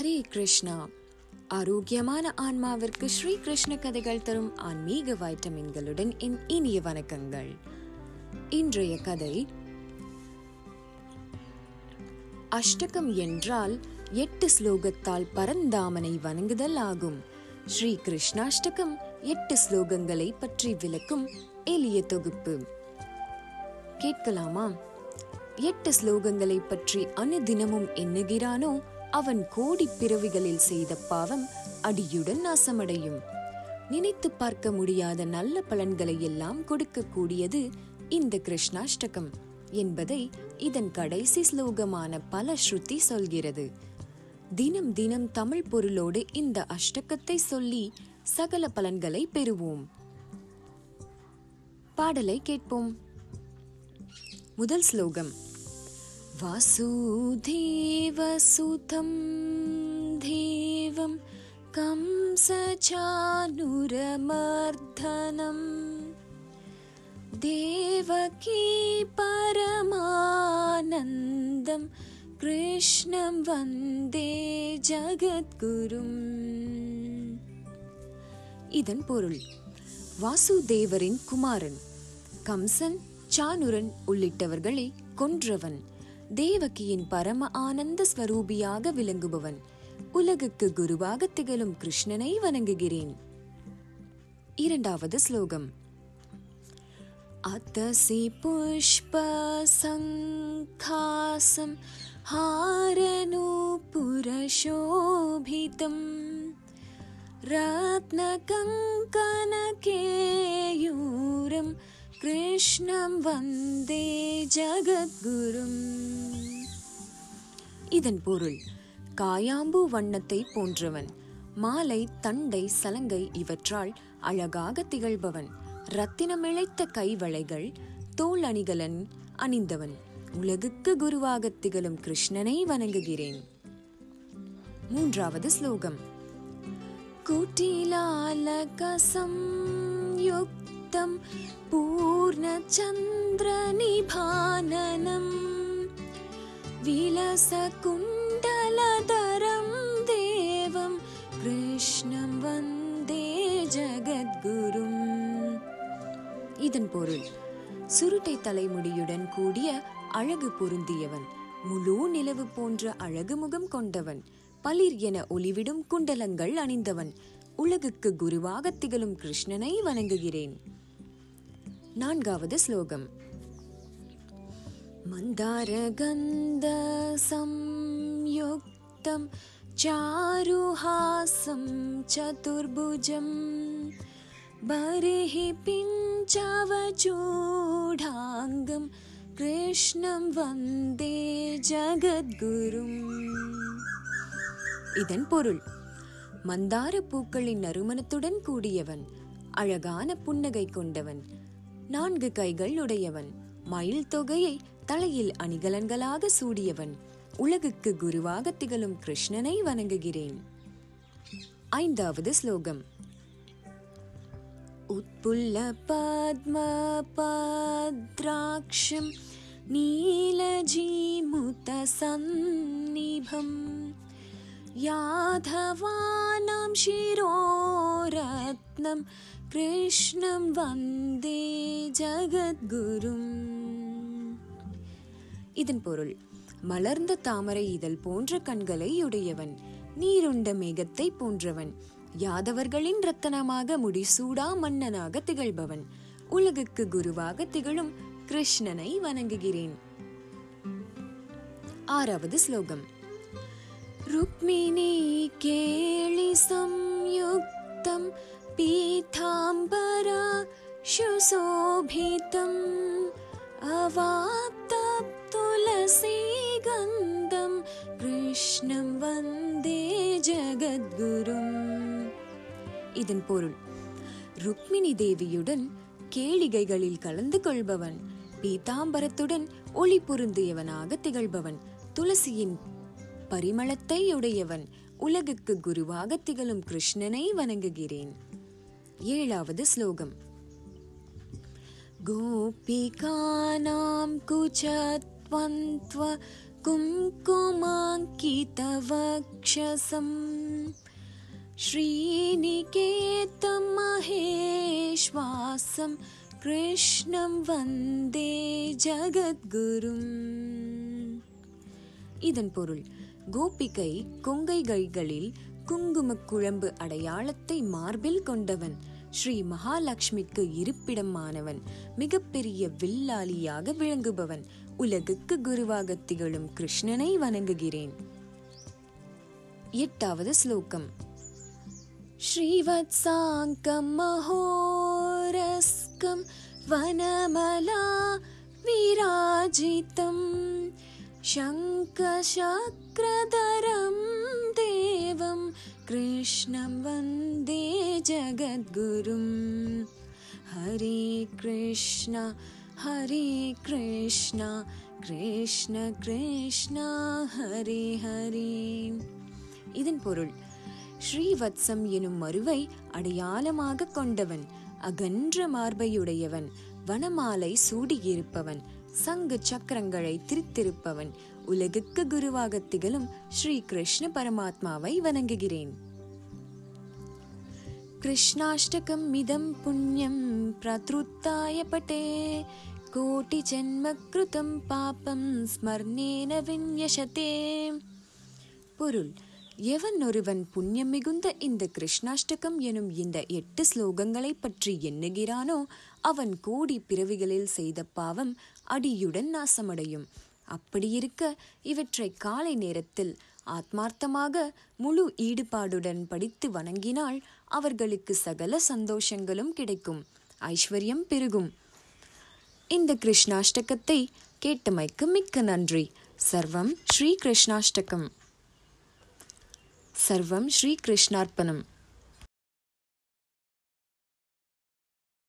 ஹரே கிருஷ்ணா. ஆரோக்கியமான ஆன்மாவிற்கு ஸ்ரீ கிருஷ்ண கதைகள் தரும் ஆன்மீக வைட்டமின்களுடன் என் இனிய வணக்கங்கள். இன்றைய கதை அஷ்டகம் என்றால் எட்டு ஸ்லோகத்தால் பரந்தாமனை வணங்குதல் ஆகும். ஸ்ரீ கிருஷ்ணாஷ்டகம் எட்டு ஸ்லோகங்களை பற்றி விளக்கும் எளிய தொகுப்பு. கேட்கலாமா? எட்டு ஸ்லோகங்களை பற்றி அனுதினமும் எண்ணுகிறானோ அவன் கோடி பிறவிகளில் செய்த பாவம் அடியுடன் நாசமடையும். நினைத்து பார்க்க முடியாத நல்ல பலன்களை எல்லாம் கொடுக்கக்கூடியது இந்த கிருஷ்ணாஷ்டகம் என்பதை இதன் கடைசி ஸ்லோகமான பல ஸ்ருதி சொல்கிறது. தினம் தினம் தமிழ் பொருளோடு இந்த அஷ்டகத்தை சொல்லி சகல பலன்களை பெறுவோம். பாடலை கேட்போம். முதல் ஸ்லோகம். वासुदेवसुतं देवं कंसचानुरमर्दनम् देवकी परमानन्दं कृष्णं वन्दे ஜகத்குரும் இதன் பொருள் வாசுதேவரின் குமாரன் கம்சன் சானுரன் உள்ளிட்டவர்களை கொன்றவன் தேவகியின் பரம ஆனந்த ஸ்வரூபியாக விளங்குபவன் உலகுக்கு குருவாக திகழும் கிருஷ்ணனை வணங்குகிறேன் இரண்டாவது ஸ்லோகம் அத்தசி புஷ்ப சங்காசம் हारनूपुरशोभितम् रत्नकङ्कनकेयूरं கிருஷ்ணம் வந்தே ஜகத்குரும் இதன் பொருள் காயாம்பு வண்ணத்தை போன்றவன் மாலை தண்டை சலங்கை இவற்றால் அழகாக திகழ்பவன் ரத்தினமிழைத்த கைவளைகள் தோல் அணிகலன் அணிந்தவன் உலகுக்கு குருவாக திகழும் கிருஷ்ணனை வணங்குகிறேன் மூன்றாவது ஸ்லோகம் குட்டிலாலகசம் யுக்தம் पूर्णचन्द्रनिभाननम् विलसकुण्डलधरं देवं கிருஷ்ணம் வந்தே ஜகத்குரும் இதன் பொருள் சுருட்டை தலைமுடியுடன் கூடிய அழகு பொருந்தியவன் முழு நிலவு போன்ற அழகு முகம் கொண்டவன் பளிர் என ஒளிவிடும் குண்டலங்கள் அணிந்தவன் உலகுக்கு குருவாக திகழும் கிருஷ்ணனை வணங்குகிறேன் நான்காவது ஸ்லோகம் மந்தாரகந்த சம்யுக்தம் चारुहासं चतुर्भुजं बर्हि पिञ्चवचूढाङ्गं कृष्णं वन्दे ஜகத்குரும் இதன் பொருள் மந்தார பூக்களின் நறுமணத்துடன் கூடியவன். அழகான புன்னகை கொண்டவன். நான்கு கைகள் உடையவன். மயில் தொகையை தலையில் அணிகலன்களாக சூடியவன். உலகுக்கு குருவாக திகழும் கிருஷ்ணனை வணங்குகிறேன். ஐந்தாவது ஸ்லோகம். உட்புல்ல பத்ம பத்ராட்சம் நீலஜீமுத சந்நிபம். யாதவானாம் शिरोरत्नं कृष्णं வந்தே ஜகத்குரும் இதன் பொருள் மலர்ந்த தாமரை இதழ் போன்ற கண்களை உடையவன் நீருண்ட மேகத்தை போன்றவன் யாதவர்களின் ரத்தனமாக முடிசூடா மன்னனாக திகழ்பவன் உலகுக்கு குருவாக திகழும் கிருஷ்ணனை வணங்குகிறேன் ஆறாவது ஸ்லோகம் ருக்மிணி கேளி சம்யுக்தம் பீதாம்பரா சுசோபிதம் அவாப்த கிருஷ்ணம் வந்தே ஜகத்குரும். இதன் பொருள் ருக்மிணி தேவியுடன் கேளிகைகளில் கலந்து கொள்பவன் பீதாம்பரத்துடன் ஒளி பொருந்தியவனாக திகழ்பவன் துளசியின் பரிமளத்தை உடையவன் உலகுக்கு குருவாக திகழும் கிருஷ்ணனை வணங்குகிறேன். ஏழாவது ஸ்லோகம். கோபிகானாம் குச்சத்வந்த்வ குங்குமாங்கிதவக்ஷசம் ஸ்ரீநிகேதம் மகேஷ்வாசம் கிருஷ்ணம் வந்தே ஜகத்குரும். இதன் பொருள் கோபிகை கொங்கைகளில் குங்குமக் குழம்பு அடையாளத்தை மார்பில் கொண்டவன் ஸ்ரீ மகாலட்சுமிக்கு இருப்பிடமானவன் மிகப்பெரிய வில்லாளியாக விளங்குபவன் உலகுக்கு குருவாக திகழும் கிருஷ்ணனை வணங்குகிறேன் எட்டாவது ஸ்லோகம் श्रीवत्साङ्कं महोरस्कं वनमला विराजितं शङ्खचक्रधरं देवं कृष्णं वन्दे जगद्गुरुम् हरे कृष्ण हरे कृष्ण कृष्ण कृष्ण हरे हरे இதன் பொருள் ஸ்ரீவத்சம் எனும் மருவை அடையாளமாக கொண்டவன் அகன்ற மார்பையுடையவன் வனமாலை சூடியிருப்பவன் சங்கு சக்கரங்களை திரித்திருப்பவன் உலகுக்கு குருவாக திகழும் ஸ்ரீ கிருஷ்ண பரமாத்மாவை வணங்குகிறேன். கிருஷ்ணாஷ்டகம் மிதம் புண்ணியம் பிரதிருத்தாய பட்டே. கோட்டி ஜென்ம கிருதம் பாபம் ஸ்மர்ணேன விநியசதே. பொருள் எவன் ஒருவன் புண்ணியம் மிகுந்த இந்த கிருஷ்ணாஷ்டகம் எனும் இந்த எட்டு ஸ்லோகங்களை பற்றி எண்ணுகிறானோ அவன் கோடி பிறவிகளில் செய்த பாவம் அடியுடன் நாசமடையும். அப்படியிருக்க இவற்றை காலை நேரத்தில் ஆத்மார்த்தமாக முழு ஈடுபாடுடன் படித்து வணங்கினால் அவர்களுக்கு சகல சந்தோஷங்களும் கிடைக்கும். ஐஸ்வர்யம் பெருகும். இந்த கிருஷ்ணாஷ்டகத்தை கேட்டமைக்கு மிக்க நன்றி. சர்வம் ஸ்ரீ கிருஷ்ணாஷ்டகம். சர்வம் ஸ்ரீ கிருஷ்ணார்ப்பணம்.